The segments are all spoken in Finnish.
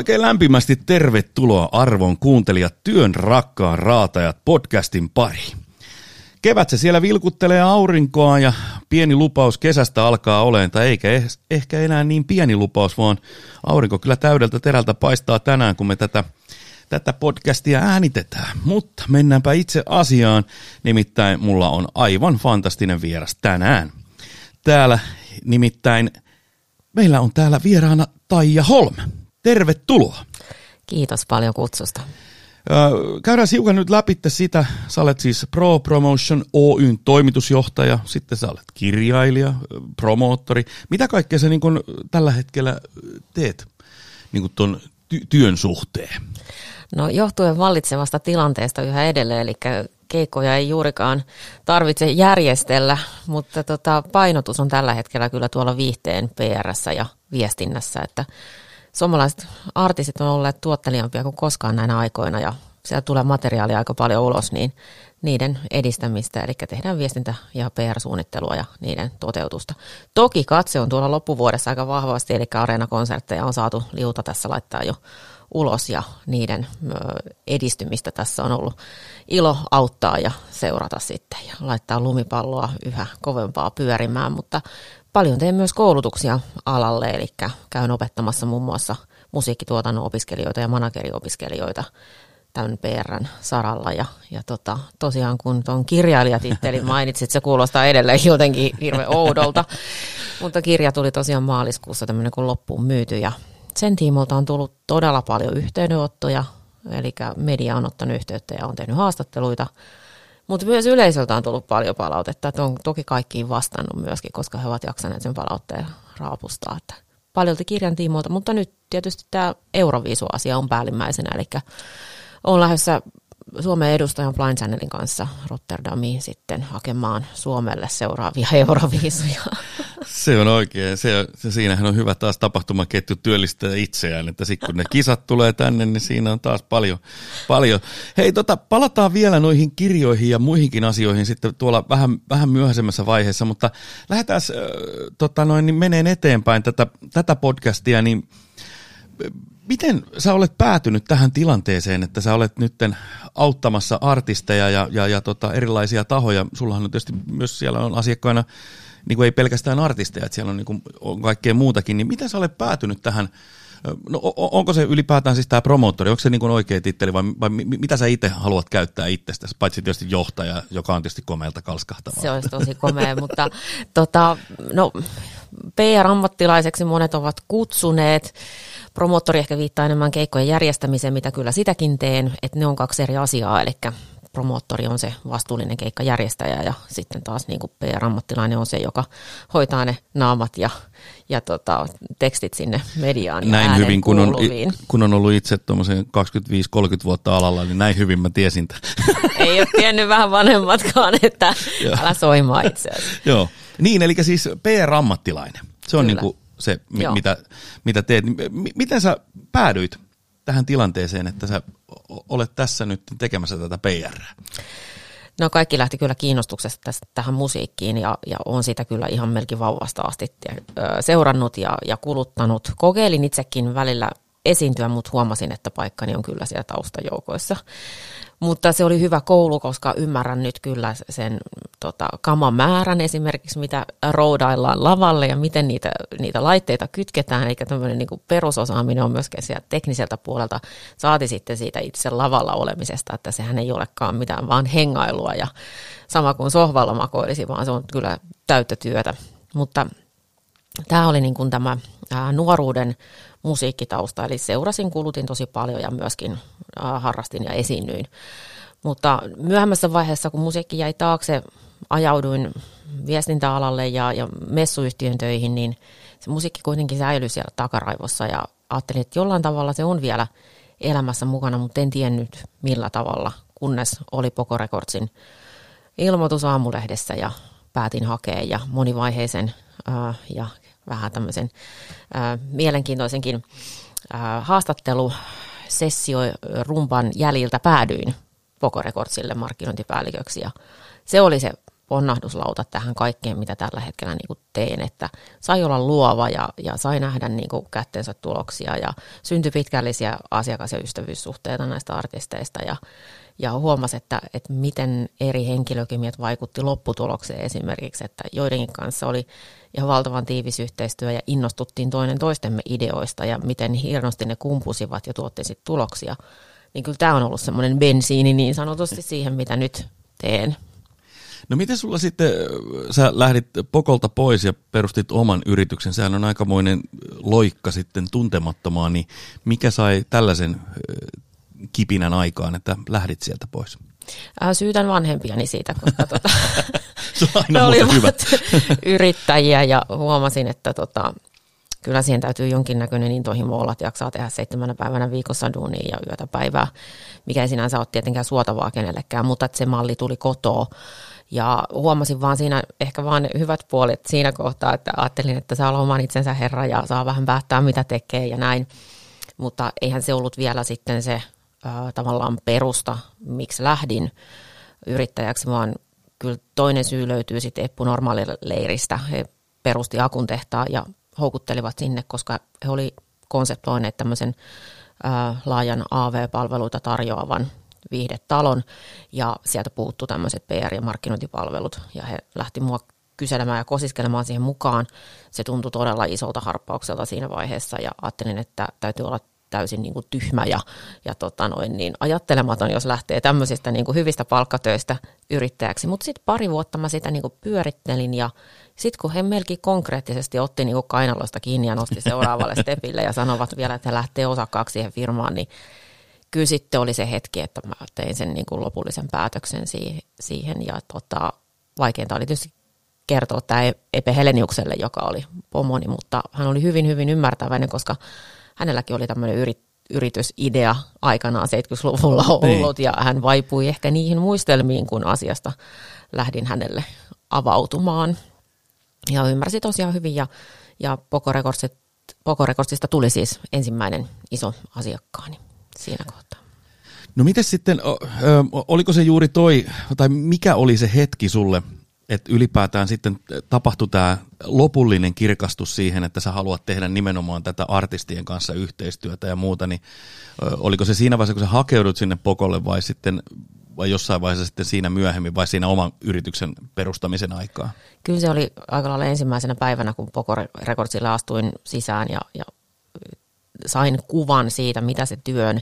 Oikein lämpimästi tervetuloa arvon kuuntelijat Työn rakkaan raatajat podcastin pari. Kevät se siellä vilkuttelee aurinkoa ja pieni lupaus kesästä alkaa olemaan, tai eikä eh- ehkä enää niin pieni lupaus, vaan aurinko kyllä täydeltä terältä paistaa tänään, kun me tätä, tätä podcastia äänitetään. Mutta mennäänpä itse asiaan, nimittäin mulla on aivan fantastinen vieras tänään. Täällä nimittäin, meillä on täällä vieraana Taija Holm. Tervetuloa. Kiitos paljon kutsusta. Käydään hiukan nyt läpi sitä. Sä olet siis Pro Promotion Oyn toimitusjohtaja, sitten sä olet kirjailija, promoottori. Mitä kaikkea sä niin kun tällä hetkellä teet niin kun ton ty- työn suhteen? No johtuen vallitsevasta tilanteesta yhä edelleen, eli keikkoja ei juurikaan tarvitse järjestellä, mutta tota, painotus on tällä hetkellä kyllä tuolla viihteen pr ja viestinnässä, että suomalaiset artistit on olleet tuottelijampia kuin koskaan näinä aikoina ja siellä tulee materiaalia aika paljon ulos, niin niiden edistämistä, eli tehdään viestintä- ja PR-suunnittelua ja niiden toteutusta. Toki katse on tuolla loppuvuodessa aika vahvasti, eli areenakonsertteja on saatu liuta tässä laittaa jo ulos ja niiden edistymistä tässä on ollut ilo auttaa ja seurata sitten ja laittaa lumipalloa yhä kovempaa pyörimään, mutta paljon teen myös koulutuksia alalle, eli käyn opettamassa muun muassa musiikkituotannon opiskelijoita ja manageriopiskelijoita tämän PRn saralla. Ja, ja tota, tosiaan kun tuon kirjailijatittelin mainitsit, se kuulostaa edelleen jotenkin hirveän oudolta. Mutta kirja tuli tosiaan maaliskuussa tämmöinen kuin loppuun myyty ja sen tiimolta on tullut todella paljon yhteydenottoja, eli media on ottanut yhteyttä ja on tehnyt haastatteluita mutta myös yleisöltä on tullut paljon palautetta, että on toki kaikkiin vastannut myöskin, koska he ovat jaksaneet sen palautteen raapustaa. Että paljolti kirjan tiimoilta, mutta nyt tietysti tämä Euroviisu-asia on päällimmäisenä, eli on lähdössä Suomen edustajan Blind Channelin kanssa Rotterdamiin sitten hakemaan Suomelle seuraavia euroviisuja. Se on oikein. Se, se, siinähän on hyvä taas tapahtumaketju työllistää itseään, että sitten kun ne kisat tulee tänne, niin siinä on taas paljon. paljon. Hei, tota, palataan vielä noihin kirjoihin ja muihinkin asioihin sitten tuolla vähän, vähän myöhäisemmässä vaiheessa, mutta lähdetään äh, tota noin, niin meneen eteenpäin tätä, tätä podcastia, niin Miten sä olet päätynyt tähän tilanteeseen, että sä olet nytten auttamassa artisteja ja, ja, ja tota erilaisia tahoja? Sullahan on tietysti myös siellä on asiakkaina, niin kuin ei pelkästään artisteja, että siellä on, niin kuin, on kaikkea muutakin. Niin miten sä olet päätynyt tähän? No, onko se ylipäätään siis tämä promoottori, onko se niin kuin oikea titteli vai, vai mitä sä itse haluat käyttää itsestäsi, paitsi tietysti johtaja, joka on tietysti komealta kalskahtavaa. Se olisi tosi komea, mutta tota, no, PR-ammattilaiseksi monet ovat kutsuneet. Promoottori ehkä viittaa enemmän keikkojen järjestämiseen, mitä kyllä sitäkin teen, että ne on kaksi eri asiaa, eli promoottori on se vastuullinen keikkajärjestäjä ja sitten taas niin kuin PR-ammattilainen on se, joka hoitaa ne naamat ja, ja tota, tekstit sinne mediaan ja Näin hyvin, kun on, kun on ollut itse tuommoisen 25-30 vuotta alalla, niin näin hyvin mä tiesin Ei ole tiennyt vähän vanhemmatkaan, että älä soimaa itseäsi. Joo, niin eli siis PR-ammattilainen. Se on niin kuin se, mi- mitä, mitä teet. Miten sä päädyit tähän tilanteeseen, että sä olet tässä nyt tekemässä tätä PR? No kaikki lähti kyllä kiinnostuksesta tästä, tähän musiikkiin ja, ja on sitä kyllä ihan melkein vauvasta asti seurannut ja, ja kuluttanut. Kokeilin itsekin välillä esiintyä, mutta huomasin, että paikkani on kyllä siellä taustajoukoissa. Mutta se oli hyvä koulu, koska ymmärrän nyt kyllä sen tota, kamamäärän esimerkiksi, mitä roudaillaan lavalle ja miten niitä, niitä laitteita kytketään. Eikä tämmöinen niin perusosaaminen on myöskään sieltä tekniseltä puolelta. Saati sitten siitä itse lavalla olemisesta, että sehän ei olekaan mitään vaan hengailua ja sama kuin sohvalla makoilisi, vaan se on kyllä täyttä työtä. Mutta tämä oli niin kuin tämä ää, nuoruuden musiikkitausta, eli seurasin, kulutin tosi paljon ja myöskin harrastin ja esiinnyin. Mutta myöhemmässä vaiheessa, kun musiikki jäi taakse, ajauduin viestintäalalle ja, ja messuyhtiön töihin, niin se musiikki kuitenkin säilyi siellä takaraivossa ja ajattelin, että jollain tavalla se on vielä elämässä mukana, mutta en tiennyt millä tavalla, kunnes oli Poco Recordsin ilmoitus aamulehdessä ja päätin hakea ja monivaiheisen äh, ja vähän tämmöisen äh, mielenkiintoisenkin äh, haastattelusessio rumpan jäljiltä päädyin Poco Recordsille markkinointipäälliköksi. Ja se oli se ponnahduslauta tähän kaikkeen, mitä tällä hetkellä niin kuin teen, että sai olla luova ja, ja sai nähdä niin kuin kättensä tuloksia ja syntyi pitkällisiä asiakas- ja ystävyyssuhteita näistä artisteista ja, ja huomasi, että, että miten eri henkilökemiat vaikutti lopputulokseen esimerkiksi, että joidenkin kanssa oli ihan valtavan tiivis yhteistyö ja innostuttiin toinen toistemme ideoista ja miten hienosti ne kumpusivat ja tuotti sitten tuloksia. Niin kyllä tämä on ollut semmoinen bensiini niin sanotusti siihen, mitä nyt teen. No miten sulla sitten, sä lähdit Pokolta pois ja perustit oman yrityksen, sehän on aikamoinen loikka sitten tuntemattomaan, niin mikä sai tällaisen kipinän aikaan, että lähdit sieltä pois? Syytän vanhempiani siitä, koska tota, Se on aina olivat hyvä. yrittäjiä ja huomasin, että tota, kyllä siihen täytyy jonkinnäköinen intohimo olla, että jaksaa tehdä seitsemänä päivänä viikossa duunia ja yötä päivää, mikä ei sinänsä ole tietenkään suotavaa kenellekään, mutta että se malli tuli kotoa. Ja huomasin vaan siinä ehkä vaan hyvät puolet siinä kohtaa, että ajattelin, että saa olla oman itsensä herra ja saa vähän päättää mitä tekee ja näin. Mutta eihän se ollut vielä sitten se äh, tavallaan perusta, miksi lähdin yrittäjäksi, vaan kyllä toinen syy löytyy sitten Eppu Normaalileiristä. He perusti akun tehtaan ja houkuttelivat sinne, koska he oli konseptoineet tämmöisen äh, laajan AV-palveluita tarjoavan viihdetalon ja sieltä puuttu tämmöiset PR- ja markkinointipalvelut ja he lähti mua kyselemään ja kosiskelemaan siihen mukaan. Se tuntui todella isolta harppaukselta siinä vaiheessa ja ajattelin, että täytyy olla täysin niin kuin tyhmä ja, ja tota noin, niin ajattelematon, jos lähtee tämmöisistä niin kuin hyvistä palkkatöistä yrittäjäksi. Mutta sitten pari vuotta mä sitä niin kuin pyörittelin ja sitten kun he melkein konkreettisesti otti niin kuin kainalosta kiinni ja nosti seuraavalle stepille ja sanovat vielä, että he lähtee osakkaaksi siihen firmaan, niin kyllä sitten oli se hetki, että mä tein sen niin kuin lopullisen päätöksen siihen ja tota, vaikeinta oli tietysti kertoa tämä Epe Heleniukselle, joka oli pomoni, mutta hän oli hyvin, hyvin ymmärtäväinen, koska hänelläkin oli tämmöinen yrit, yritysidea aikanaan 70-luvulla niin. ollut niin. ja hän vaipui ehkä niihin muistelmiin, kun asiasta lähdin hänelle avautumaan. Ja ymmärsi tosiaan hyvin ja, ja Pokorekordsista tuli siis ensimmäinen iso asiakkaani siinä kohtaa. No miten sitten, oliko se juuri toi, tai mikä oli se hetki sulle, että ylipäätään sitten tapahtui tämä lopullinen kirkastus siihen, että sä haluat tehdä nimenomaan tätä artistien kanssa yhteistyötä ja muuta, niin oliko se siinä vaiheessa, kun sä hakeudut sinne Pokolle vai sitten vai jossain vaiheessa sitten siinä myöhemmin vai siinä oman yrityksen perustamisen aikaa? Kyllä se oli aika lailla ensimmäisenä päivänä, kun Poko Recordsilla astuin sisään ja, ja sain kuvan siitä, mitä se työn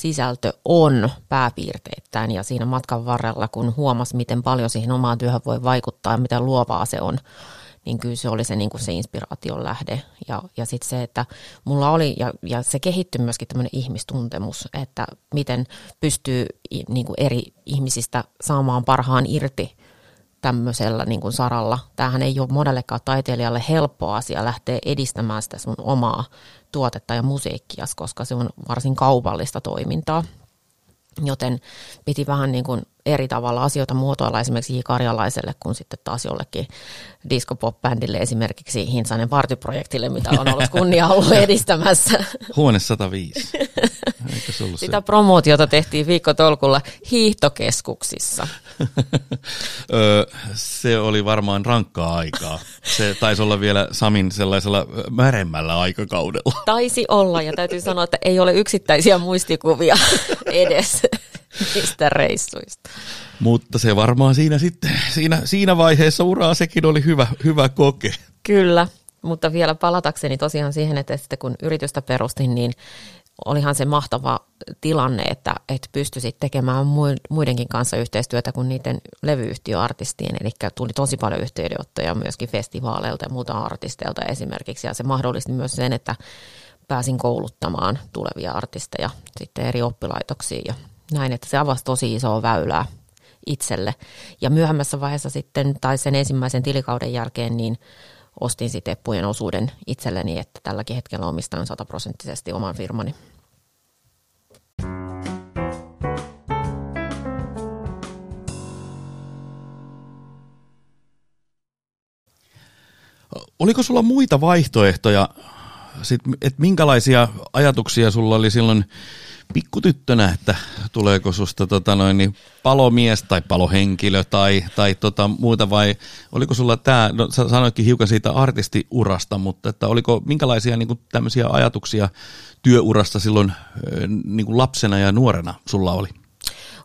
sisältö on pääpiirteittäin ja siinä matkan varrella, kun huomasi, miten paljon siihen omaan työhön voi vaikuttaa ja miten luovaa se on, niin kyllä se oli se, niin kuin se inspiraation lähde. Ja, ja sitten se, että mulla oli, ja, ja se kehittyi myöskin tämmöinen ihmistuntemus, että miten pystyy niin kuin eri ihmisistä saamaan parhaan irti tämmöisellä niin kuin saralla. Tämähän ei ole monellekaan taiteilijalle helppo asia lähteä edistämään sitä sun omaa tuotetta ja musiikkia, koska se on varsin kaupallista toimintaa. Joten piti vähän niin kuin eri tavalla asioita muotoilla esimerkiksi J. Karjalaiselle kuin sitten taas jollekin disco pop esimerkiksi Hinsainen partyprojektille, mitä on ollut kunnia ollut edistämässä. Huone 105. Sitä se? promootiota tehtiin viikkotolkulla hiihtokeskuksissa. se oli varmaan rankkaa aikaa. Se taisi olla vielä Samin sellaisella märemmällä aikakaudella. Taisi olla ja täytyy sanoa, että ei ole yksittäisiä muistikuvia edes niistä reissuista. Mutta se varmaan siinä sitten, siinä, siinä vaiheessa uraa sekin oli hyvä, hyvä koke. Kyllä, mutta vielä palatakseni tosiaan siihen, että sitten kun yritystä perustin, niin olihan se mahtava tilanne, että, että pystyisit tekemään muidenkin kanssa yhteistyötä kuin niiden levyyhtiöartistien. Eli tuli tosi paljon yhteydenottoja myöskin festivaaleilta ja muuta artisteilta esimerkiksi. Ja se mahdollisti myös sen, että pääsin kouluttamaan tulevia artisteja sitten eri oppilaitoksiin ja näin, että se avasi tosi isoa väylää itselle. Ja myöhemmässä vaiheessa sitten, tai sen ensimmäisen tilikauden jälkeen, niin ostin sitten Eppujen osuuden itselleni, että tälläkin hetkellä omistan sataprosenttisesti oman firmani. Oliko sulla muita vaihtoehtoja, sit, että minkälaisia ajatuksia sulla oli silloin pikkutyttönä, että tuleeko susta tota noin, niin palomies tai palohenkilö tai, tai tota muuta vai oliko sulla tämä, no sanoitkin hiukan siitä artistiurasta, mutta että oliko minkälaisia niin kuin, tämmöisiä ajatuksia työurasta silloin niin kuin lapsena ja nuorena sulla oli?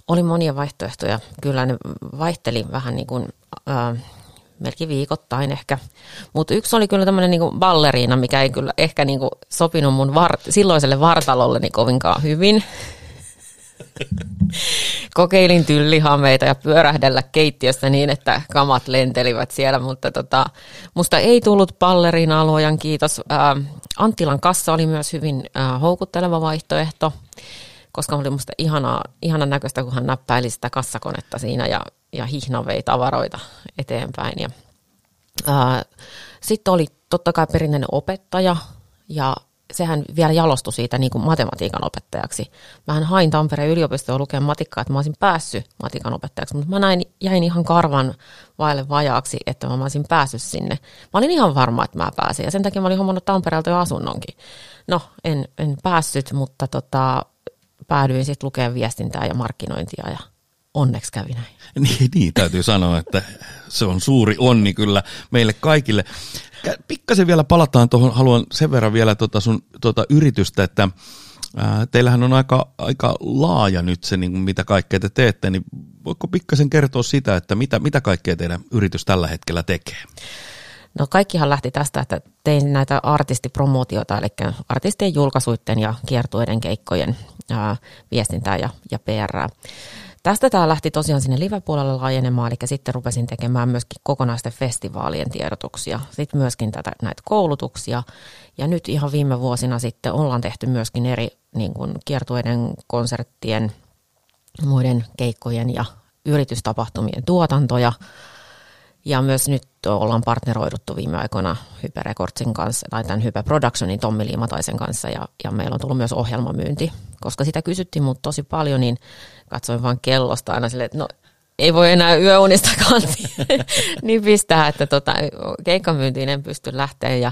Oli monia vaihtoehtoja. Kyllä ne vaihteli vähän niin kuin, äh, melkein viikoittain ehkä. Mutta yksi oli kyllä tämmöinen niinku balleriina, mikä ei kyllä ehkä niinku sopinut mun var- silloiselle vartalolleni kovinkaan hyvin. Kokeilin tyllihameita ja pyörähdellä keittiössä niin, että kamat lentelivät siellä, mutta tota, musta ei tullut balleriina aluojan kiitos. Ää, Anttilan kassa oli myös hyvin ää, houkutteleva vaihtoehto, koska oli musta ihanaa, ihanan näköistä, kun hän näppäili sitä kassakonetta siinä ja ja hihna vei tavaroita eteenpäin. Ja, sitten oli totta kai perinteinen opettaja ja sehän vielä jalostui siitä niin kuin matematiikan opettajaksi. Mähän hain Tampereen yliopistoon lukemaan matikkaa, että mä olisin päässyt matikan opettajaksi, mutta mä näin, jäin ihan karvan vaille vajaaksi, että mä olisin päässyt sinne. Mä olin ihan varma, että mä pääsin ja sen takia mä olin hommannut Tampereelta jo asunnonkin. No, en, en päässyt, mutta tota, päädyin sitten lukemaan viestintää ja markkinointia ja onneksi kävi näin. Niin, niin, täytyy sanoa, että se on suuri onni kyllä meille kaikille. Pikkasen vielä palataan tuohon, haluan sen verran vielä tuota sun tuota yritystä, että ää, teillähän on aika, aika laaja nyt se, niin mitä kaikkea te teette, niin voiko pikkasen kertoa sitä, että mitä, mitä kaikkea teidän yritys tällä hetkellä tekee? No kaikkihan lähti tästä, että tein näitä artistipromootioita, eli artistien julkaisuiden ja kiertueiden keikkojen ää, viestintää ja, ja PR. Tästä tämä lähti tosiaan sinne live-puolelle laajenemaan, eli sitten rupesin tekemään myöskin kokonaisten festivaalien tiedotuksia, sitten myöskin tätä, näitä koulutuksia, ja nyt ihan viime vuosina sitten ollaan tehty myöskin eri niin kuin kiertueiden, konserttien, muiden keikkojen ja yritystapahtumien tuotantoja, ja myös nyt ollaan partneroiduttu viime aikoina Hype Recordsin kanssa, tai tämän Hype Productionin Tommi Liimataisen kanssa, ja, ja meillä on tullut myös ohjelmamyynti. Koska sitä kysyttiin mut tosi paljon, niin katsoin vaan kellosta aina silleen, että no ei voi enää yöunistakaan niin pistää, että tota, keikkamyyntiin en pysty lähteä, ja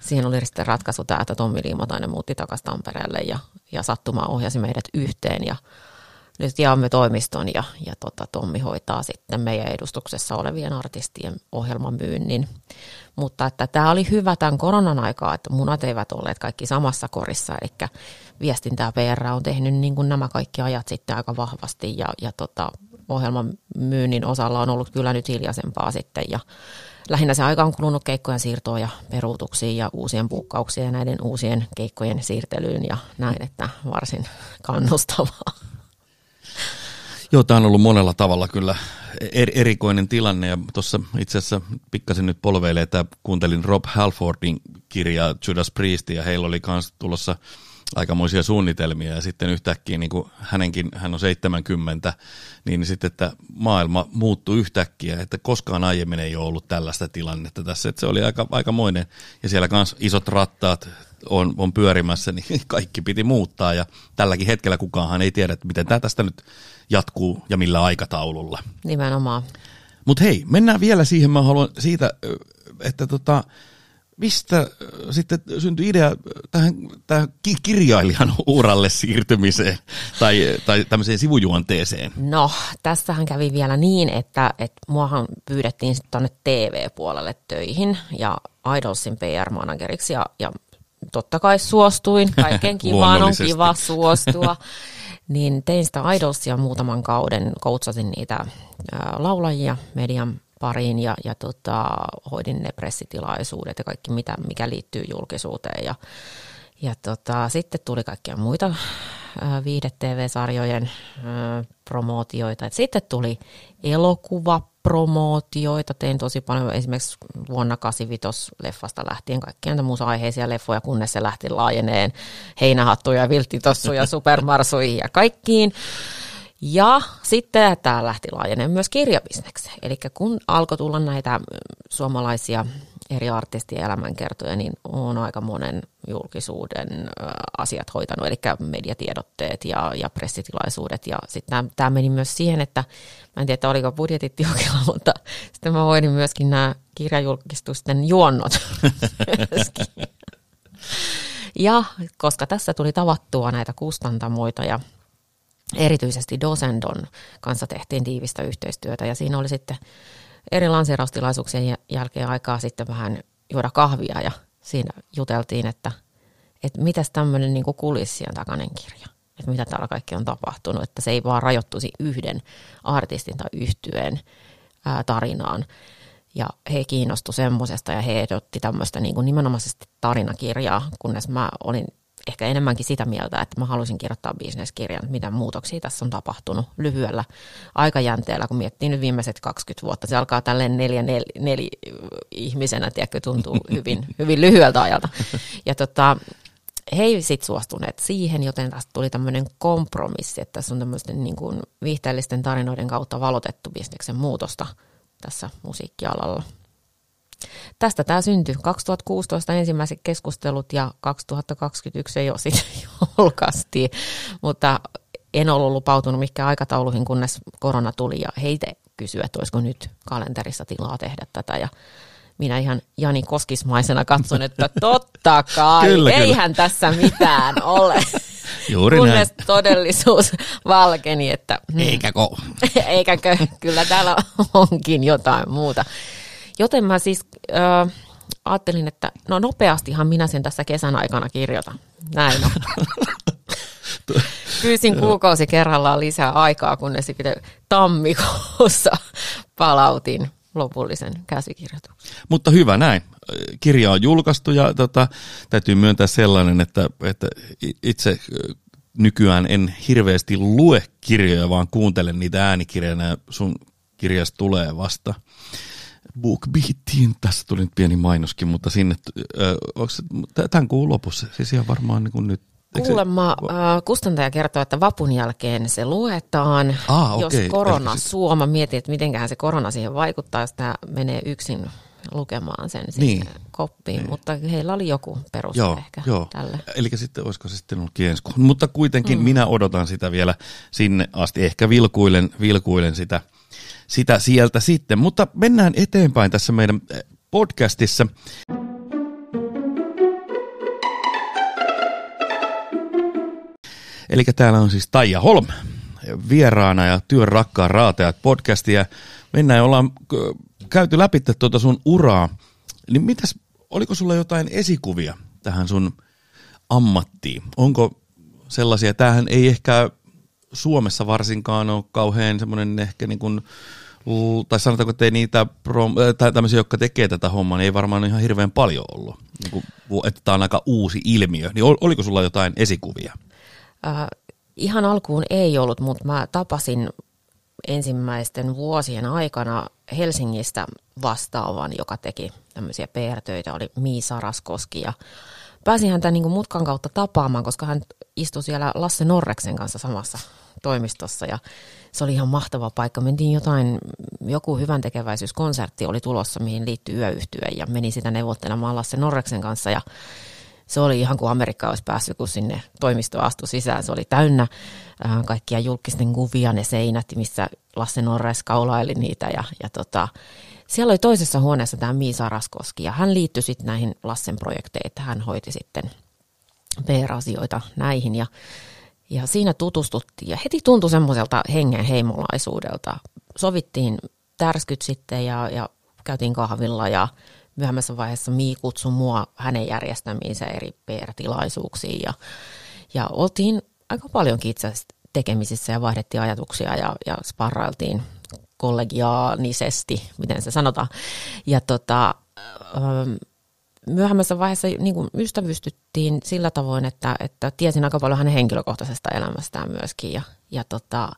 siihen oli sitten ratkaisu tämä, että Tommi Liimatainen muutti takaisin Tampereelle, ja, ja sattuma ohjasi meidät yhteen, ja nyt jaamme toimiston ja, ja tota, Tommi hoitaa sitten meidän edustuksessa olevien artistien ohjelman myynnin. Mutta että tämä oli hyvä tämän koronan aikaa, että munat eivät olleet kaikki samassa korissa, eli viestintää PR on tehnyt niin kuin nämä kaikki ajat sitten aika vahvasti ja, ja tota, ohjelman myynnin osalla on ollut kyllä nyt hiljaisempaa sitten ja lähinnä se aika on kulunut keikkojen siirtoon ja peruutuksiin ja uusien puukkauksien ja näiden uusien keikkojen siirtelyyn ja näin, että varsin kannustavaa. Joo, tämä on ollut monella tavalla kyllä er, erikoinen tilanne ja tuossa itse asiassa pikkasen nyt polveilee, että kuuntelin Rob Halfordin kirjaa Judas Priest ja heillä oli myös tulossa aikamoisia suunnitelmia ja sitten yhtäkkiä niin kuin hänenkin, hän on 70, niin sitten, että maailma muuttui yhtäkkiä, että koskaan aiemmin ei ole ollut tällaista tilannetta tässä, että se oli aika, aikamoinen ja siellä myös isot rattaat on, on pyörimässä, niin kaikki piti muuttaa ja tälläkin hetkellä kukaanhan ei tiedä, että miten tämä tästä nyt jatkuu ja millä aikataululla. Nimenomaan. Mutta hei, mennään vielä siihen, mä haluan siitä, että tota, mistä sitten syntyi idea tähän, tähän kirjailijan uralle siirtymiseen tai, tai tämmöiseen sivujuonteeseen? No, tässähän kävi vielä niin, että, että muahan pyydettiin sitten tuonne TV-puolelle töihin ja Idolsin PR-manageriksi ja, ja totta kai suostuin, kaiken kivaan on kiva suostua. niin tein sitä Idolsia muutaman kauden, koutsasin niitä ää, laulajia median pariin ja, ja tota, hoidin ne pressitilaisuudet ja kaikki, mitä, mikä liittyy julkisuuteen. Ja, ja tota, sitten tuli kaikkia muita viihde-tv-sarjojen promootioita. Et sitten tuli elokuvapromootioita. Tein tosi paljon esimerkiksi vuonna 85 leffasta lähtien kaikkia näitä musa-aiheisia leffoja, kunnes se lähti laajeneen heinähattuja, vilttitossuja, supermarsuihin ja kaikkiin. Ja sitten tämä lähti laajeneen myös kirjabisnekseen. Eli kun alkoi tulla näitä suomalaisia eri artistien elämänkertoja, niin on aika monen julkisuuden asiat hoitanut, eli mediatiedotteet ja, ja pressitilaisuudet. Ja sitten tämä meni myös siihen, että mä en tiedä, oliko budjetit tiukilla, mutta sitten mä hoidin myöskin nämä kirjajulkistusten juonnot. Ja koska tässä tuli tavattua näitä kustantamoita ja erityisesti Dosendon kanssa tehtiin tiivistä yhteistyötä ja siinä oli sitten eri lanseeraustilaisuuksien jälkeen aikaa sitten vähän juoda kahvia ja siinä juteltiin, että, että mitäs tämmöinen niin kulissien takainen kirja, että mitä täällä kaikki on tapahtunut, että se ei vaan rajoittuisi yhden artistin tai yhtyeen ää, tarinaan. Ja he kiinnostu semmoisesta ja he ehdotti tämmöistä niin kuin nimenomaisesti tarinakirjaa, kunnes mä olin ehkä enemmänkin sitä mieltä, että mä haluaisin kirjoittaa bisneskirjan, mitä muutoksia tässä on tapahtunut lyhyellä aikajänteellä, kun miettii nyt viimeiset 20 vuotta. Se alkaa tälleen neljä, nel, neli ihmisenä, tiedätkö, tuntuu hyvin, hyvin lyhyeltä ajalta. Ja tota, he ei sitten suostuneet siihen, joten tästä tuli tämmöinen kompromissi, että tässä on tämmöisten niin kuin viihteellisten tarinoiden kautta valotettu bisneksen muutosta tässä musiikkialalla. Tästä tämä syntyi. 2016 ensimmäiset keskustelut ja 2021 ei ole sitten julkaistiin, mutta en ollut lupautunut mikään aikatauluihin, kunnes korona tuli ja heitä kysyä, että olisiko nyt kalenterissa tilaa tehdä tätä ja minä ihan Jani Koskismaisena katson, että totta kai, kyllä, eihän kyllä. tässä mitään ole. Juuri Kunnes näin. todellisuus valkeni, että... Hmm, Eikäkö? Eikäkö, kyllä täällä onkin jotain muuta. Joten mä siis äh, ajattelin, että no nopeastihan minä sen tässä kesän aikana kirjoitan. Näin on. Pyysin kuukausi kerrallaan lisää aikaa, kunnes sitten tammikuussa palautin lopullisen käsikirjoituksen. Mutta hyvä näin. Kirja on julkaistu ja tota, täytyy myöntää sellainen, että, että itse nykyään en hirveästi lue kirjoja, vaan kuuntelen niitä äänikirjana ja sun kirjasta tulee vasta BookBeatiin. Tässä tuli nyt pieni mainoskin, mutta sinne, äh, tämän kuun lopussa, siis ihan varmaan niin kuin nyt. Kuulemma äh, kustantaja kertoo, että vapun jälkeen se luetaan. Ah, okay. Jos korona suo, mä mietin, että mitenköhän se korona siihen vaikuttaa, jos tämä menee yksin lukemaan sen niin. koppiin, niin. mutta heillä oli joku peruste joo, ehkä joo. tälle. Eli sitten olisiko se sitten ollut ensi Mutta kuitenkin mm. minä odotan sitä vielä sinne asti. Ehkä vilkuilen, vilkuilen sitä sitä sieltä sitten. Mutta mennään eteenpäin tässä meidän eh, podcastissa. Eli täällä on siis Taija Holm vieraana ja työn rakkaan raateat podcastia. Mennään ja ollaan käyty läpi tuota sun uraa. Niin mitäs, oliko sulla jotain esikuvia tähän sun ammattiin? Onko sellaisia, tämähän ei ehkä Suomessa varsinkaan ole kauhean semmoinen ehkä niin kuin tai sanotaanko, että ei niitä äh, tai tämmöisiä, jotka tekee tätä hommaa, niin ei varmaan ihan hirveän paljon ollut. Niin kuin, että tämä on aika uusi ilmiö. Niin oliko sulla jotain esikuvia? Äh, ihan alkuun ei ollut, mutta mä tapasin ensimmäisten vuosien aikana Helsingistä vastaavan, joka teki tämmöisiä PR-töitä, oli Miisa Raskoski ja pääsin häntä niin kuin mutkan kautta tapaamaan, koska hän istui siellä Lasse Norreksen kanssa samassa toimistossa ja se oli ihan mahtava paikka. Mentiin jotain, joku hyvän tekeväisyyskonsertti oli tulossa, mihin liittyi yöyhtyä ja meni sitä neuvottelemaan Lasse Norreksen kanssa ja se oli ihan kuin Amerikka olisi päässyt, kun sinne toimisto astui sisään. Se oli täynnä äh, kaikkia julkisten kuvia, ne seinät, missä Lasse Norres kaulaili niitä. Ja, ja tota, siellä oli toisessa huoneessa tämä Miisa Raskoski, ja hän liittyi sitten näihin Lassen projekteihin, hän hoiti sitten PR-asioita näihin. Ja ja siinä tutustuttiin ja heti tuntui semmoiselta hengen heimolaisuudelta. Sovittiin tärskyt sitten ja, ja käytiin kahvilla ja myöhemmässä vaiheessa Mii kutsui mua hänen järjestämiinsä eri PR-tilaisuuksiin ja, ja oltiin aika paljonkin itse tekemisissä ja vaihdettiin ajatuksia ja, ja sparrailtiin kollegiaalisesti, miten se sanotaan. Ja tota, myöhemmässä vaiheessa niin kuin ystävystyttiin sillä tavoin, että, että tiesin aika paljon hänen henkilökohtaisesta elämästään myöskin. Ja, ja tota,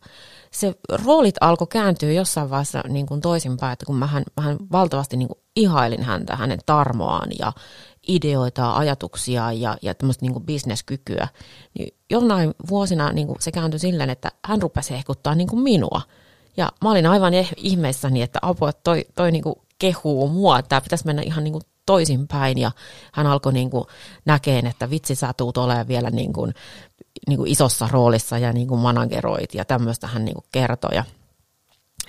se roolit alkoi kääntyä jossain vaiheessa niin kuin toisinpäin, että kun mähän, mähän valtavasti niin kuin ihailin häntä, hänen tarmoaan ja ideoita, ajatuksia ja, ja tämmöistä niin kuin bisneskykyä, niin jonain vuosina niin kuin se kääntyi silleen, että hän rupesi hehkuttaa niin kuin minua. Ja mä olin aivan eh, ihmeessäni, että apua, toi, toi niin kuin kehuu mua, tämä pitäisi mennä ihan niin kuin toisinpäin ja hän alkoi niin kuin näkeen, että vitsi sä tuut olemaan vielä niin kuin, niin kuin isossa roolissa ja niin kuin manageroit ja tämmöistä hän niin kuin kertoi ja,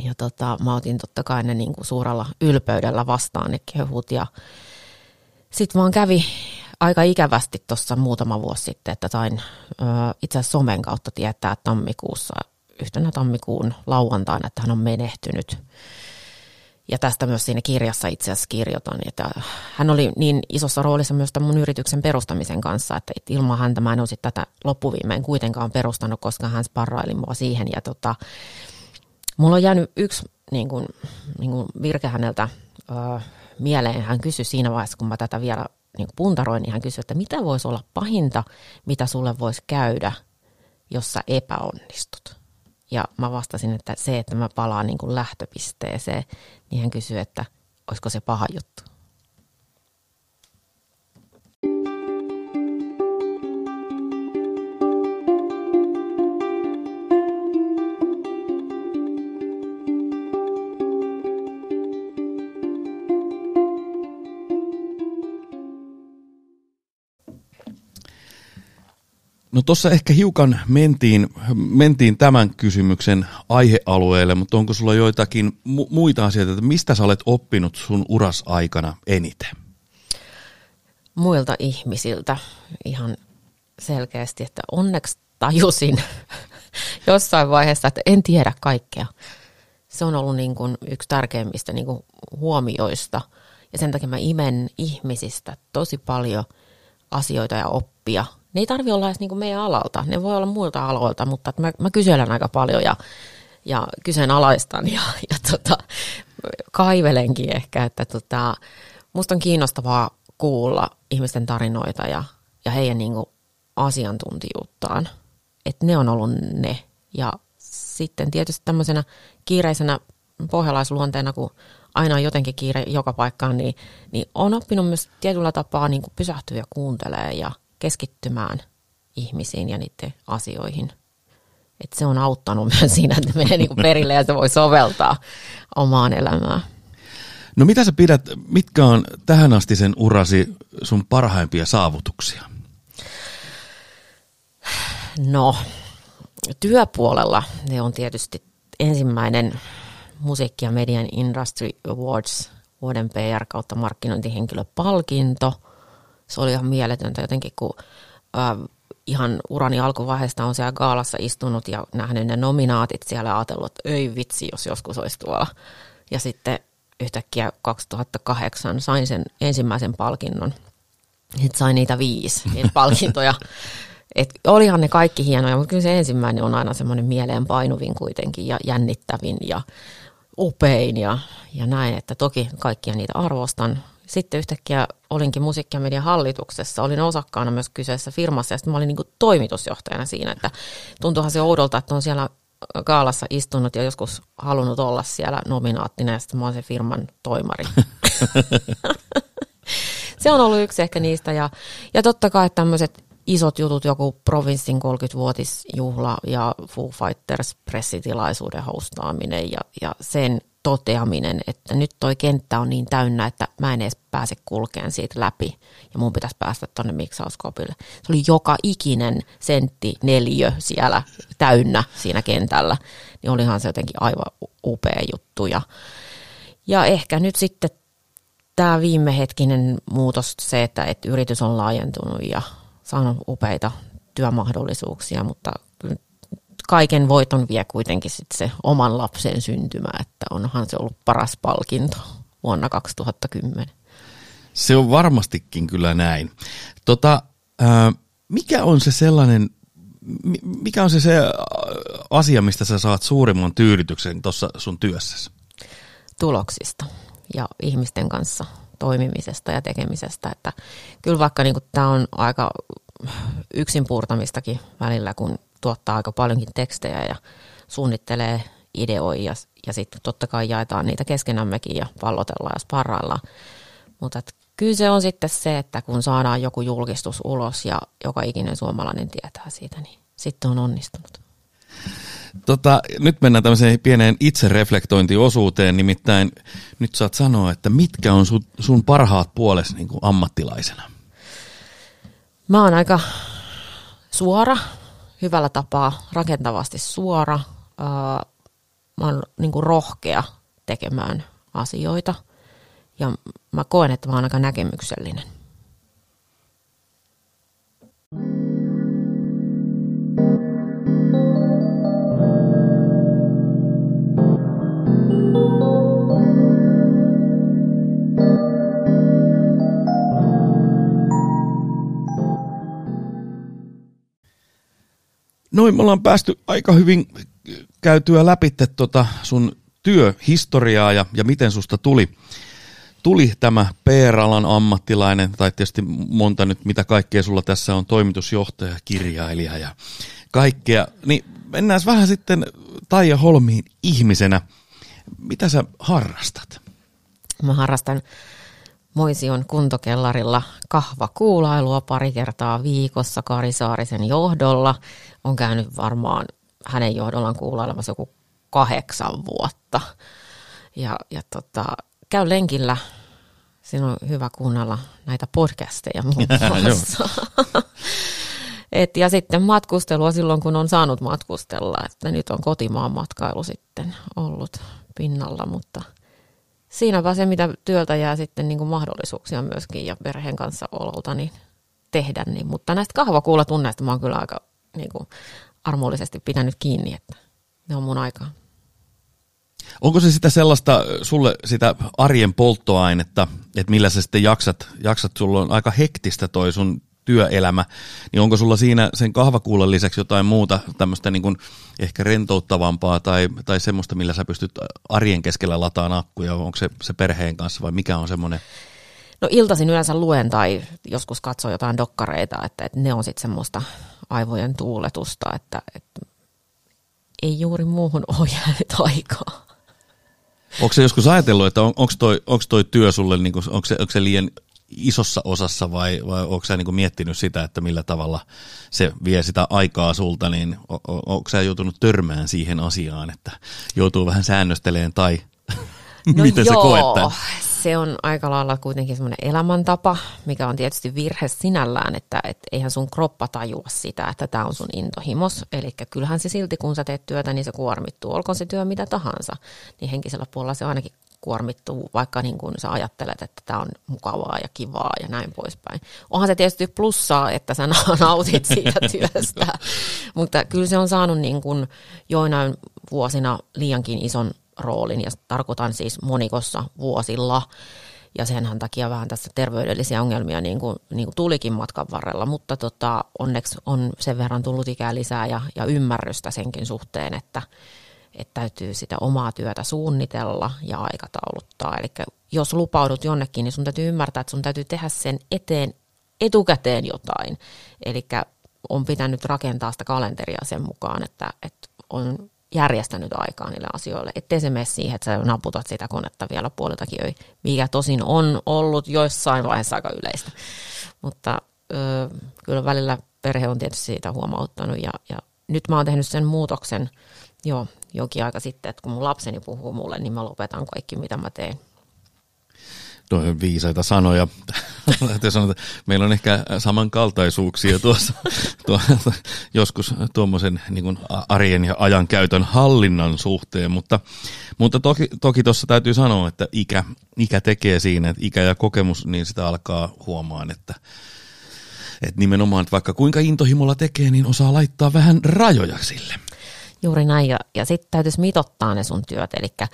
ja tota, mä otin totta kai ne niin kuin suurella ylpeydellä vastaan ne kehut ja sitten vaan kävi aika ikävästi tuossa muutama vuosi sitten, että sain itse asiassa somen kautta tietää tammikuussa, yhtenä tammikuun lauantaina, että hän on menehtynyt. Ja tästä myös siinä kirjassa itse asiassa kirjoitan, että hän oli niin isossa roolissa myös tämän mun yrityksen perustamisen kanssa, että ilman häntä mä en olisi tätä loppuviimein kuitenkaan perustanut, koska hän sparraili mua siihen. Ja tota, mulla on jäänyt yksi niin kuin, niin kuin virke häneltä ö, mieleen. Hän kysyi siinä vaiheessa, kun mä tätä vielä niin kuin puntaroin, niin hän kysyi, että mitä voisi olla pahinta, mitä sulle voisi käydä, jos sä epäonnistut. Ja mä vastasin, että se, että mä palaan niin kuin lähtöpisteeseen, niin hän kysyi, että olisiko se paha juttu. No tuossa ehkä hiukan mentiin, mentiin tämän kysymyksen aihealueelle, mutta onko sulla joitakin mu- muita asioita, että mistä sä olet oppinut sun uras aikana eniten? Muilta ihmisiltä ihan selkeästi, että onneksi tajusin jossain vaiheessa, että en tiedä kaikkea. Se on ollut niin kuin yksi tärkeimmistä niin kuin huomioista ja sen takia mä imen ihmisistä tosi paljon asioita ja oppia – ne ei tarvi olla edes niin meidän alalta, ne voi olla muilta aloilta, mutta mä, mä kyselen aika paljon ja, ja kyseenalaistan ja, ja tota, kaivelenkin ehkä, että tota, musta on kiinnostavaa kuulla ihmisten tarinoita ja, ja heidän niin asiantuntijuuttaan, että ne on ollut ne. Ja sitten tietysti tämmöisenä kiireisenä pohjalaisluonteena, kun aina on jotenkin kiire joka paikkaan, niin, niin on oppinut myös tietyllä tapaa niin pysähtyä ja kuuntelee ja – keskittymään ihmisiin ja niiden asioihin. Et se on auttanut myös siinä, että menee niin perille ja se voi soveltaa omaan elämään. No mitä sä pidät, mitkä on tähän asti sen urasi sun parhaimpia saavutuksia? No, työpuolella ne on tietysti ensimmäinen musiikki- ja median Industry Awards vuoden PR kautta markkinointihenkilöpalkinto – se oli ihan mieletöntä jotenkin, kun äh, ihan urani alkuvaiheesta on siellä gaalassa istunut ja nähnyt ne nominaatit siellä ajatellut, että ei vitsi, jos joskus olisi tuolla. Ja sitten yhtäkkiä 2008 sain sen ensimmäisen palkinnon. Sitten sain niitä viisi, niitä palkintoja. Et olihan ne kaikki hienoja, mutta kyllä se ensimmäinen on aina semmoinen mieleen painuvin kuitenkin ja jännittävin ja upein ja, ja näin, että toki kaikkia niitä arvostan, sitten yhtäkkiä olinkin musiikki- ja median hallituksessa, olin osakkaana myös kyseessä firmassa ja sitten mä olin niin toimitusjohtajana siinä, että tuntuuhan se oudolta, että on siellä kaalassa istunut ja joskus halunnut olla siellä nominaattina ja sitten mä oon se firman toimari. se on ollut yksi ehkä niistä ja, ja totta kai tämmöiset isot jutut, joku provinssin 30-vuotisjuhla ja Foo Fighters pressitilaisuuden hostaaminen ja, ja sen toteaminen, että nyt toi kenttä on niin täynnä, että mä en edes pääse kulkeen siitä läpi ja mun pitäisi päästä tonne miksauskopille. Se oli joka ikinen sentti neljö siellä täynnä siinä kentällä, niin olihan se jotenkin aivan upea juttu. Ja, ja ehkä nyt sitten tämä viimehetkinen muutos, se, että, että yritys on laajentunut ja saanut upeita työmahdollisuuksia, mutta kaiken voiton vie kuitenkin sit se oman lapsen syntymä, että onhan se ollut paras palkinto vuonna 2010. Se on varmastikin kyllä näin. Tota, ää, mikä on se sellainen, mikä on se, se asia, mistä sä saat suurimman tyydytyksen tuossa sun työssäsi? Tuloksista ja ihmisten kanssa toimimisesta ja tekemisestä. Että kyllä vaikka niin tämä on aika yksin puurtamistakin välillä, kun tuottaa aika paljonkin tekstejä ja suunnittelee, ideoi ja, ja sitten totta kai jaetaan niitä keskenämmekin ja pallotellaan ja sparraillaan. Mutta kyllä se on sitten se, että kun saadaan joku julkistus ulos ja joka ikinen suomalainen tietää siitä, niin sitten on onnistunut. Tota, nyt mennään tämmöiseen pieneen itsereflektointiosuuteen, nimittäin nyt saat sanoa, että mitkä on sun, sun parhaat puolesi niin ammattilaisena? Mä oon aika suora, hyvällä tapaa, rakentavasti suora. Mä oon niin kuin rohkea tekemään asioita ja mä koen, että mä oon aika näkemyksellinen. Noin me ollaan päästy aika hyvin käytyä läpi tota sun työhistoriaa ja, ja miten susta tuli, tuli tämä PR-alan ammattilainen, tai tietysti monta nyt, mitä kaikkea sulla tässä on, toimitusjohtaja, kirjailija ja kaikkea. Niin mennään vähän sitten Taija Holmiin ihmisenä. Mitä sä harrastat? Mä harrastan Moision kuntokellarilla kahvakuulailua pari kertaa viikossa Kari Saarisen johdolla. On käynyt varmaan hänen johdollaan kuulailemassa joku kahdeksan vuotta. Ja, ja tota, käy lenkillä. Siinä on hyvä kuunnella näitä podcasteja muun muassa. Et, ja sitten matkustelua silloin, kun on saanut matkustella. Että nyt on kotimaan matkailu sitten ollut pinnalla, mutta siinäpä se, mitä työltä jää sitten niin kuin mahdollisuuksia myöskin ja perheen kanssa ololta niin tehdä. Niin, mutta näistä kahvakuulatunneista mä oon kyllä aika niin kuin armollisesti pitänyt kiinni, että ne on mun aikaa. Onko se sitä sellaista sulle sitä arjen polttoainetta, että millä sä sitten jaksat, jaksat sulla on aika hektistä toi sun työelämä, niin onko sulla siinä sen kahvakuulan lisäksi jotain muuta tämmöistä niin kuin ehkä rentouttavampaa tai, tai semmoista, millä sä pystyt arjen keskellä lataan akkuja, onko se, se perheen kanssa vai mikä on semmoinen? No iltaisin yleensä luen tai joskus katson jotain dokkareita, että, että ne on sitten semmoista aivojen tuuletusta, että, että ei juuri muuhun ole jäänyt aikaa. Onko se joskus ajatellut, että on, onko toi, onko toi työ sulle, niin onko, se, onko se liian isossa osassa vai, vai onko sä niin kuin miettinyt sitä, että millä tavalla se vie sitä aikaa sulta, niin on, onko sä joutunut törmään siihen asiaan, että joutuu vähän säännösteleen tai no miten joo, se koettaa? se on aika lailla kuitenkin semmoinen elämäntapa, mikä on tietysti virhe sinällään, että et eihän sun kroppa tajua sitä, että tämä on sun intohimos. Eli kyllähän se silti, kun sä teet työtä, niin se kuormittuu. Olkoon se työ mitä tahansa, niin henkisellä puolella se ainakin kuormittuu, vaikka niin kuin sä ajattelet, että tämä on mukavaa ja kivaa ja näin poispäin. Onhan se tietysti plussaa, että sä nautit siitä työstä, mutta kyllä se on saanut niin kuin joinain vuosina liiankin ison roolin, ja tarkoitan siis monikossa vuosilla, ja senhän takia vähän tässä terveydellisiä ongelmia niin kuin, niin kuin tulikin matkan varrella, mutta tota, onneksi on sen verran tullut ikää lisää ja, ja ymmärrystä senkin suhteen, että, että täytyy sitä omaa työtä suunnitella ja aikatauluttaa. Eli jos lupaudut jonnekin, niin sun täytyy ymmärtää, että sun täytyy tehdä sen eteen etukäteen jotain. Eli on pitänyt rakentaa sitä kalenteria sen mukaan, että, että on järjestänyt aikaa niille asioille, ettei se mene siihen, että sä naputat sitä konetta vielä puoliltakin öi, mikä tosin on ollut joissain vaiheessa aika yleistä. Mutta ö, kyllä välillä perhe on tietysti siitä huomauttanut ja, ja nyt mä oon tehnyt sen muutoksen jo jokin aika sitten, että kun mun lapseni puhuu mulle, niin mä lopetan kaikki mitä mä teen Tuo on viisaita sanoja. sanoa, meillä on ehkä samankaltaisuuksia tuossa, tuossa, joskus tuommoisen niin arjen ja ajankäytön hallinnan suhteen, mutta, mutta toki, toki tuossa täytyy sanoa, että ikä, ikä tekee siinä, että ikä ja kokemus, niin sitä alkaa huomaan, että, että nimenomaan, että vaikka kuinka intohimolla tekee, niin osaa laittaa vähän rajoja sille. Juuri näin, ja, ja sitten täytyisi mitottaa ne sun työt, eli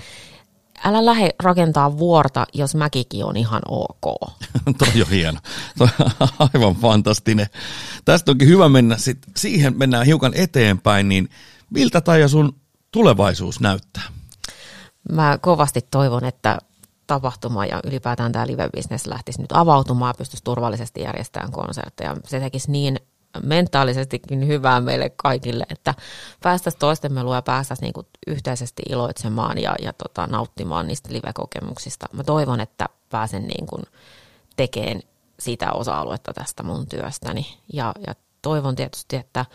älä lähde rakentaa vuorta, jos mäkikin on ihan ok. Toi on hieno. Toi on aivan fantastinen. Tästä onkin hyvä mennä sit, siihen mennään hiukan eteenpäin, niin miltä Taija sun tulevaisuus näyttää? Mä kovasti toivon, että tapahtuma ja ylipäätään tämä live-business lähtisi nyt avautumaan ja pystyisi turvallisesti järjestämään konsertteja. Se tekisi niin mentaalisestikin hyvää meille kaikille, että päästäisiin toistemme luo ja päästäisiin niinku yhteisesti iloitsemaan ja, ja tota, nauttimaan niistä live-kokemuksista. Mä toivon, että pääsen niinku tekemään sitä osa-aluetta tästä mun työstäni ja, ja toivon tietysti, että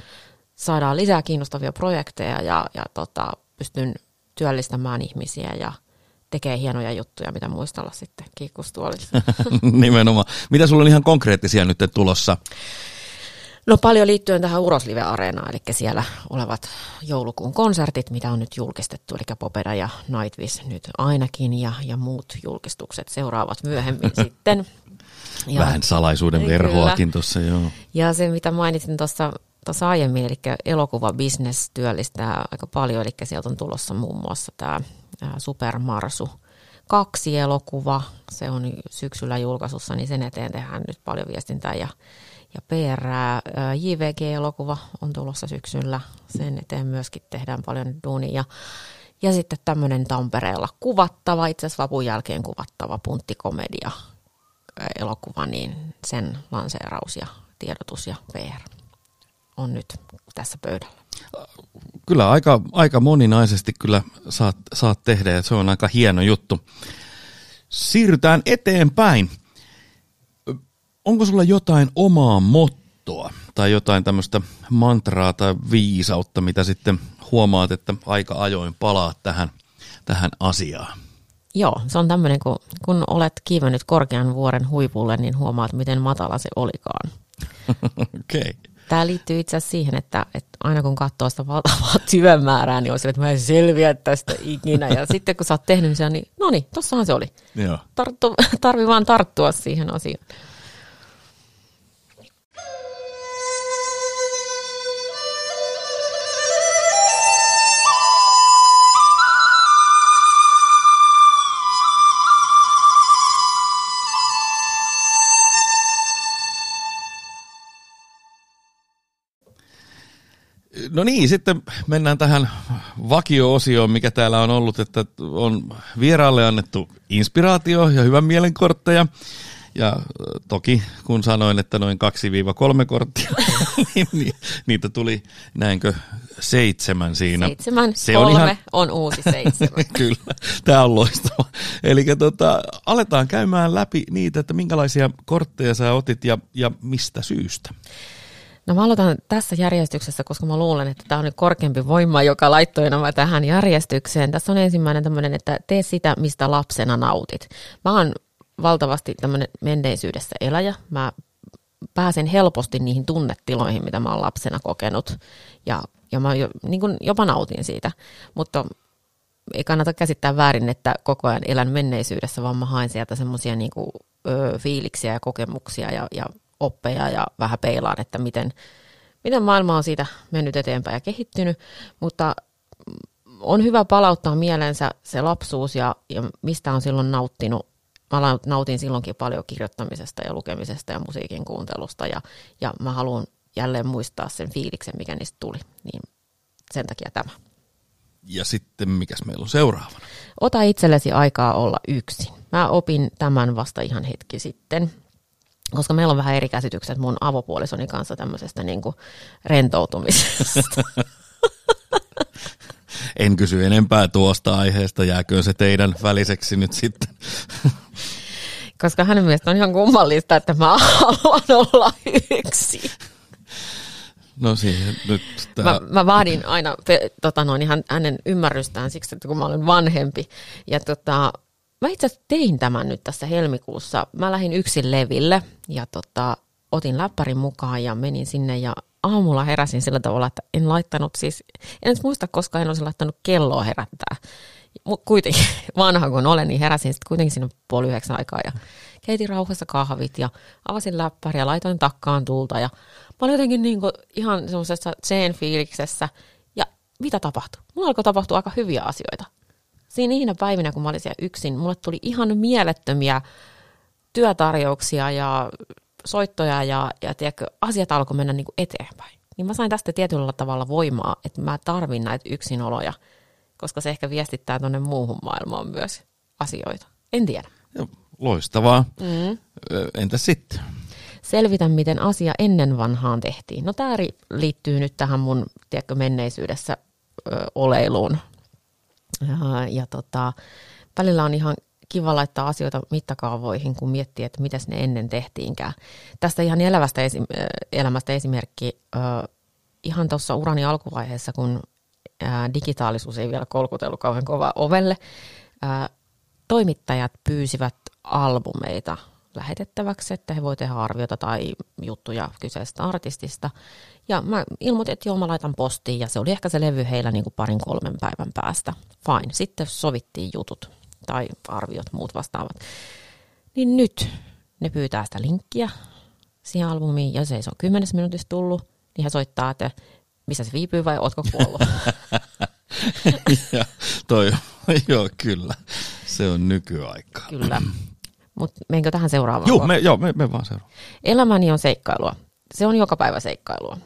saadaan lisää kiinnostavia projekteja ja, ja tota, pystyn työllistämään ihmisiä ja tekee hienoja juttuja, mitä muistella sitten kiikkustuolissa. Nimenomaan. Mitä sulla on ihan konkreettisia nyt tulossa? No paljon liittyen tähän Uroslive-areenaan, eli siellä olevat joulukuun konsertit, mitä on nyt julkistettu, eli Popeda ja Nightwish nyt ainakin, ja, ja muut julkistukset seuraavat myöhemmin sitten. Ja, Vähän salaisuuden verhoakin tuossa, joo. Ja se, mitä mainitsin tuossa tuossa aiemmin, eli elokuva business työllistää aika paljon, eli sieltä on tulossa muun muassa tämä Supermarsu kaksi elokuva, se on syksyllä julkaisussa, niin sen eteen tehdään nyt paljon viestintää ja ja PR. JVG-elokuva on tulossa syksyllä. Sen eteen myöskin tehdään paljon duunia. Ja sitten tämmöinen Tampereella kuvattava, itse asiassa vapun jälkeen kuvattava punttikomedia elokuva, niin sen lanseeraus ja tiedotus ja PR on nyt tässä pöydällä. Kyllä aika, aika moninaisesti kyllä saat, saat tehdä ja se on aika hieno juttu. Siirrytään eteenpäin. Onko sulla jotain omaa mottoa tai jotain tämmöistä mantraa tai viisautta, mitä sitten huomaat, että aika ajoin palaa tähän, tähän asiaan? Joo, se on tämmöinen, kun, kun olet kiivennyt korkean vuoren huipulle, niin huomaat, miten matala se olikaan. Okei. Okay. Tämä liittyy itse asiassa siihen, että, että aina kun katsoo sitä valtavaa työn niin on sille, että mä en selviä tästä ikinä. Ja sitten kun sä oot tehnyt sen, niin no niin, tossahan se oli. Joo. Tarttu, tarvi vaan tarttua siihen asiaan. No niin, sitten mennään tähän vakio-osioon, mikä täällä on ollut, että on vieraalle annettu inspiraatio ja hyvän mielen kortteja. Ja toki kun sanoin, että noin 2-3 korttia, niin niitä tuli näinkö seitsemän siinä. Seitsemän, Se kolme on, ihan... on uusi seitsemän. Kyllä, tämä on loistava. Eli tota, aletaan käymään läpi niitä, että minkälaisia kortteja sä otit ja, ja mistä syystä. No mä aloitan tässä järjestyksessä, koska mä luulen, että tämä on nyt korkeampi voima, joka laittoi nämä tähän järjestykseen. Tässä on ensimmäinen tämmöinen, että tee sitä, mistä lapsena nautit. Mä oon valtavasti tämmöinen menneisyydessä eläjä. Mä pääsen helposti niihin tunnetiloihin, mitä mä oon lapsena kokenut. Ja, ja mä jo, niin kuin jopa nautin siitä. Mutta ei kannata käsittää väärin, että koko ajan elän menneisyydessä, vaan mä haen sieltä semmoisia niin fiiliksiä ja kokemuksia ja, ja oppeja ja vähän peilaan, että miten, miten maailma on siitä mennyt eteenpäin ja kehittynyt, mutta on hyvä palauttaa mielensä se lapsuus ja, ja mistä on silloin nauttinut. Mä nautin silloinkin paljon kirjoittamisesta ja lukemisesta ja musiikin kuuntelusta ja, ja mä haluan jälleen muistaa sen fiiliksen, mikä niistä tuli. Niin sen takia tämä. Ja sitten mikäs meillä on seuraavana? Ota itsellesi aikaa olla yksin. Mä opin tämän vasta ihan hetki sitten koska meillä on vähän eri käsitykset mun avopuolisoni kanssa tämmöisestä niin kuin rentoutumisesta. En kysy enempää tuosta aiheesta, jääkö se teidän väliseksi nyt sitten? Koska hänen mielestä on ihan kummallista, että mä haluan olla yksi. No siihen nyt tää... mä, mä vaadin aina tota noin, hänen ymmärrystään siksi, että kun mä olen vanhempi. Ja tota, Mä itse asiassa tein tämän nyt tässä helmikuussa. Mä lähdin yksin leville ja tota, otin läppärin mukaan ja menin sinne ja aamulla heräsin sillä tavalla, että en laittanut siis, en muista koska en olisi laittanut kelloa herättää. Kuitenkin vanha kun olen, niin heräsin sitten kuitenkin sinne puoli yhdeksän aikaa ja keitin rauhassa kahvit ja avasin läppäriä ja laitoin takkaan tulta ja mä olin jotenkin niin kuin ihan semmoisessa zen fiiliksessä ja mitä tapahtui? Mulla alkoi tapahtua aika hyviä asioita siinä niinä päivinä, kun mä olin siellä yksin, mulle tuli ihan mielettömiä työtarjouksia ja soittoja ja, ja tiedätkö, asiat alkoi mennä niin kuin eteenpäin. Niin mä sain tästä tietyllä tavalla voimaa, että mä tarvin näitä yksinoloja, koska se ehkä viestittää tuonne muuhun maailmaan myös asioita. En tiedä. Loistavaa. Mm. Entä sitten? Selvitä, miten asia ennen vanhaan tehtiin. No tämä liittyy nyt tähän mun tiedätkö, menneisyydessä ö, oleiluun ja, tota, välillä on ihan kiva laittaa asioita mittakaavoihin, kun miettii, että miten ne ennen tehtiinkään. Tästä ihan elävästä esi- elämästä esimerkki. Ihan tuossa urani alkuvaiheessa, kun digitaalisuus ei vielä kolkutellut kauhean kova ovelle, toimittajat pyysivät albumeita lähetettäväksi, että he voivat tehdä arviota tai juttuja kyseisestä artistista. Ja mä ilmoitin, että joo, mä laitan postiin ja se oli ehkä se levy heillä niin kuin parin kolmen päivän päästä. Fine. Sitten sovittiin jutut tai arviot, muut vastaavat. Niin nyt ne pyytää sitä linkkiä siihen albumiin ja se ei se on kymmenes minuutissa tullut. Niin he soittaa, että missä se viipyy vai ootko kuollut? ja, toi, joo, kyllä. Se on nykyaikaa. Kyllä. Mutta menkö tähän seuraavaan? Joo, me, joo, me, me vaan seuraavaan. Elämäni on seikkailua. se on joka päivä seikkailua.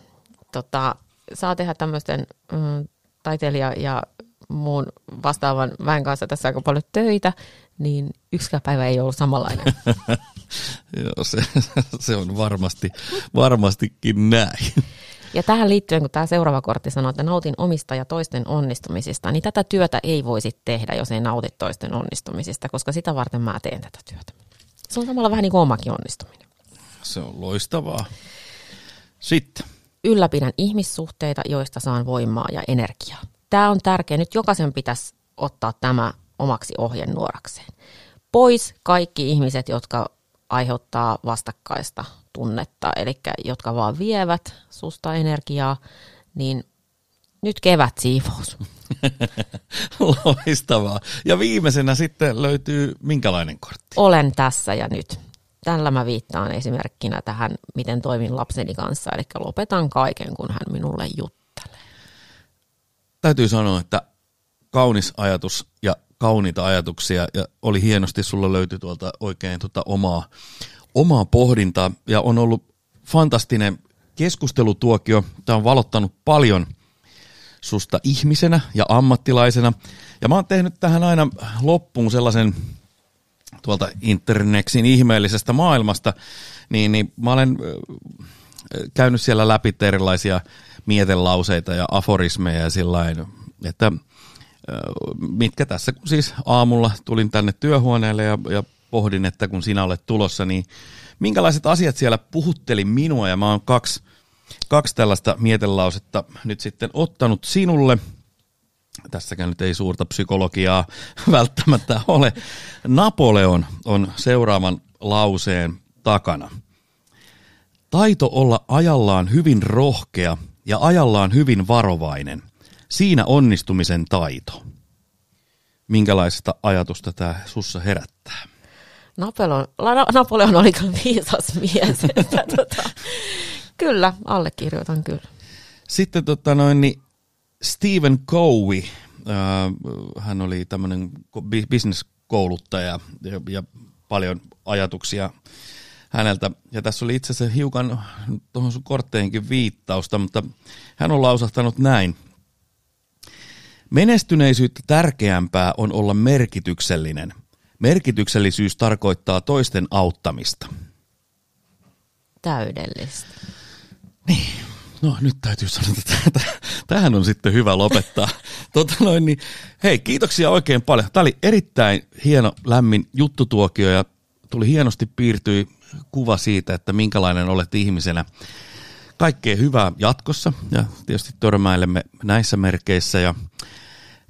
Tota, saa tehdä tämmöisten mm, taiteilija ja muun vastaavan väen kanssa tässä aika paljon töitä, niin yksikään päivä ei ollut samanlainen. Joo, se, se on varmasti, varmastikin näin. Ja tähän liittyen, kun tämä seuraava kortti sanoo, että nautin omista ja toisten onnistumisista, niin tätä työtä ei voisi tehdä, jos ei nauti toisten onnistumisista, koska sitä varten mä teen tätä työtä. Se on samalla vähän niin kuin omakin onnistuminen. Se on loistavaa. Sitten. Ylläpidän ihmissuhteita, joista saan voimaa ja energiaa. Tämä on tärkeä. Nyt jokaisen pitäisi ottaa tämä omaksi ohjenuorakseen. Pois kaikki ihmiset, jotka aiheuttaa vastakkaista tunnetta, eli jotka vaan vievät susta energiaa, niin nyt kevät siivous. Loistavaa. Ja viimeisenä sitten löytyy minkälainen kortti? Olen tässä ja nyt. Tällä mä viittaan esimerkkinä tähän, miten toimin lapseni kanssa, eli lopetan kaiken, kun hän minulle juttelee. Täytyy sanoa, että kaunis ajatus ja kauniita ajatuksia ja oli hienosti, sulla löytyi tuolta oikein tuota omaa, omaa pohdintaa ja on ollut fantastinen keskustelutuokio. Tämä on valottanut paljon susta ihmisenä ja ammattilaisena. Ja mä oon tehnyt tähän aina loppuun sellaisen tuolta internetsin ihmeellisestä maailmasta, niin, niin mä olen käynyt siellä läpi erilaisia mietelauseita ja aforismeja ja että mitkä tässä kun siis aamulla tulin tänne työhuoneelle ja, ja pohdin, että kun sinä olet tulossa, niin minkälaiset asiat siellä puhutteli minua ja mä oon kaksi, kaksi tällaista mietelausetta nyt sitten ottanut sinulle. Tässäkään nyt ei suurta psykologiaa välttämättä ole. Napoleon on seuraavan lauseen takana. Taito olla ajallaan hyvin rohkea ja ajallaan hyvin varovainen. Siinä onnistumisen taito. Minkälaista ajatusta tämä sussa herättää? Napoleon, Napoleon oli kyllä viisas mies. Että, tota, kyllä, allekirjoitan kyllä. Sitten tota noin, niin Stephen Covey, äh, hän oli tämmöinen bisneskouluttaja ja, ja paljon ajatuksia häneltä. Ja tässä oli itse asiassa hiukan tuohon sun kortteenkin viittausta, mutta hän on lausahtanut näin. Menestyneisyyttä tärkeämpää on olla merkityksellinen. Merkityksellisyys tarkoittaa toisten auttamista. Täydellistä. Niin, no nyt täytyy sanoa, että tähän on sitten hyvä lopettaa. tota noin, niin, hei, kiitoksia oikein paljon. Tämä oli erittäin hieno, lämmin juttutuokio ja tuli hienosti piirtyi kuva siitä, että minkälainen olet ihmisenä. Kaikkea hyvää jatkossa ja tietysti törmäilemme näissä merkeissä ja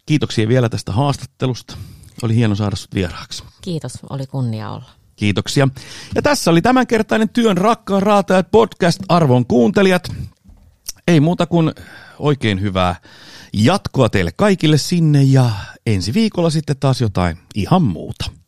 kiitoksia vielä tästä haastattelusta. Oli hieno saada sut vieraaksi. Kiitos, oli kunnia olla. Kiitoksia. Ja tässä oli tämänkertainen Työn rakkaan raatajat podcast arvon kuuntelijat. Ei muuta kuin oikein hyvää jatkoa teille kaikille sinne ja ensi viikolla sitten taas jotain ihan muuta.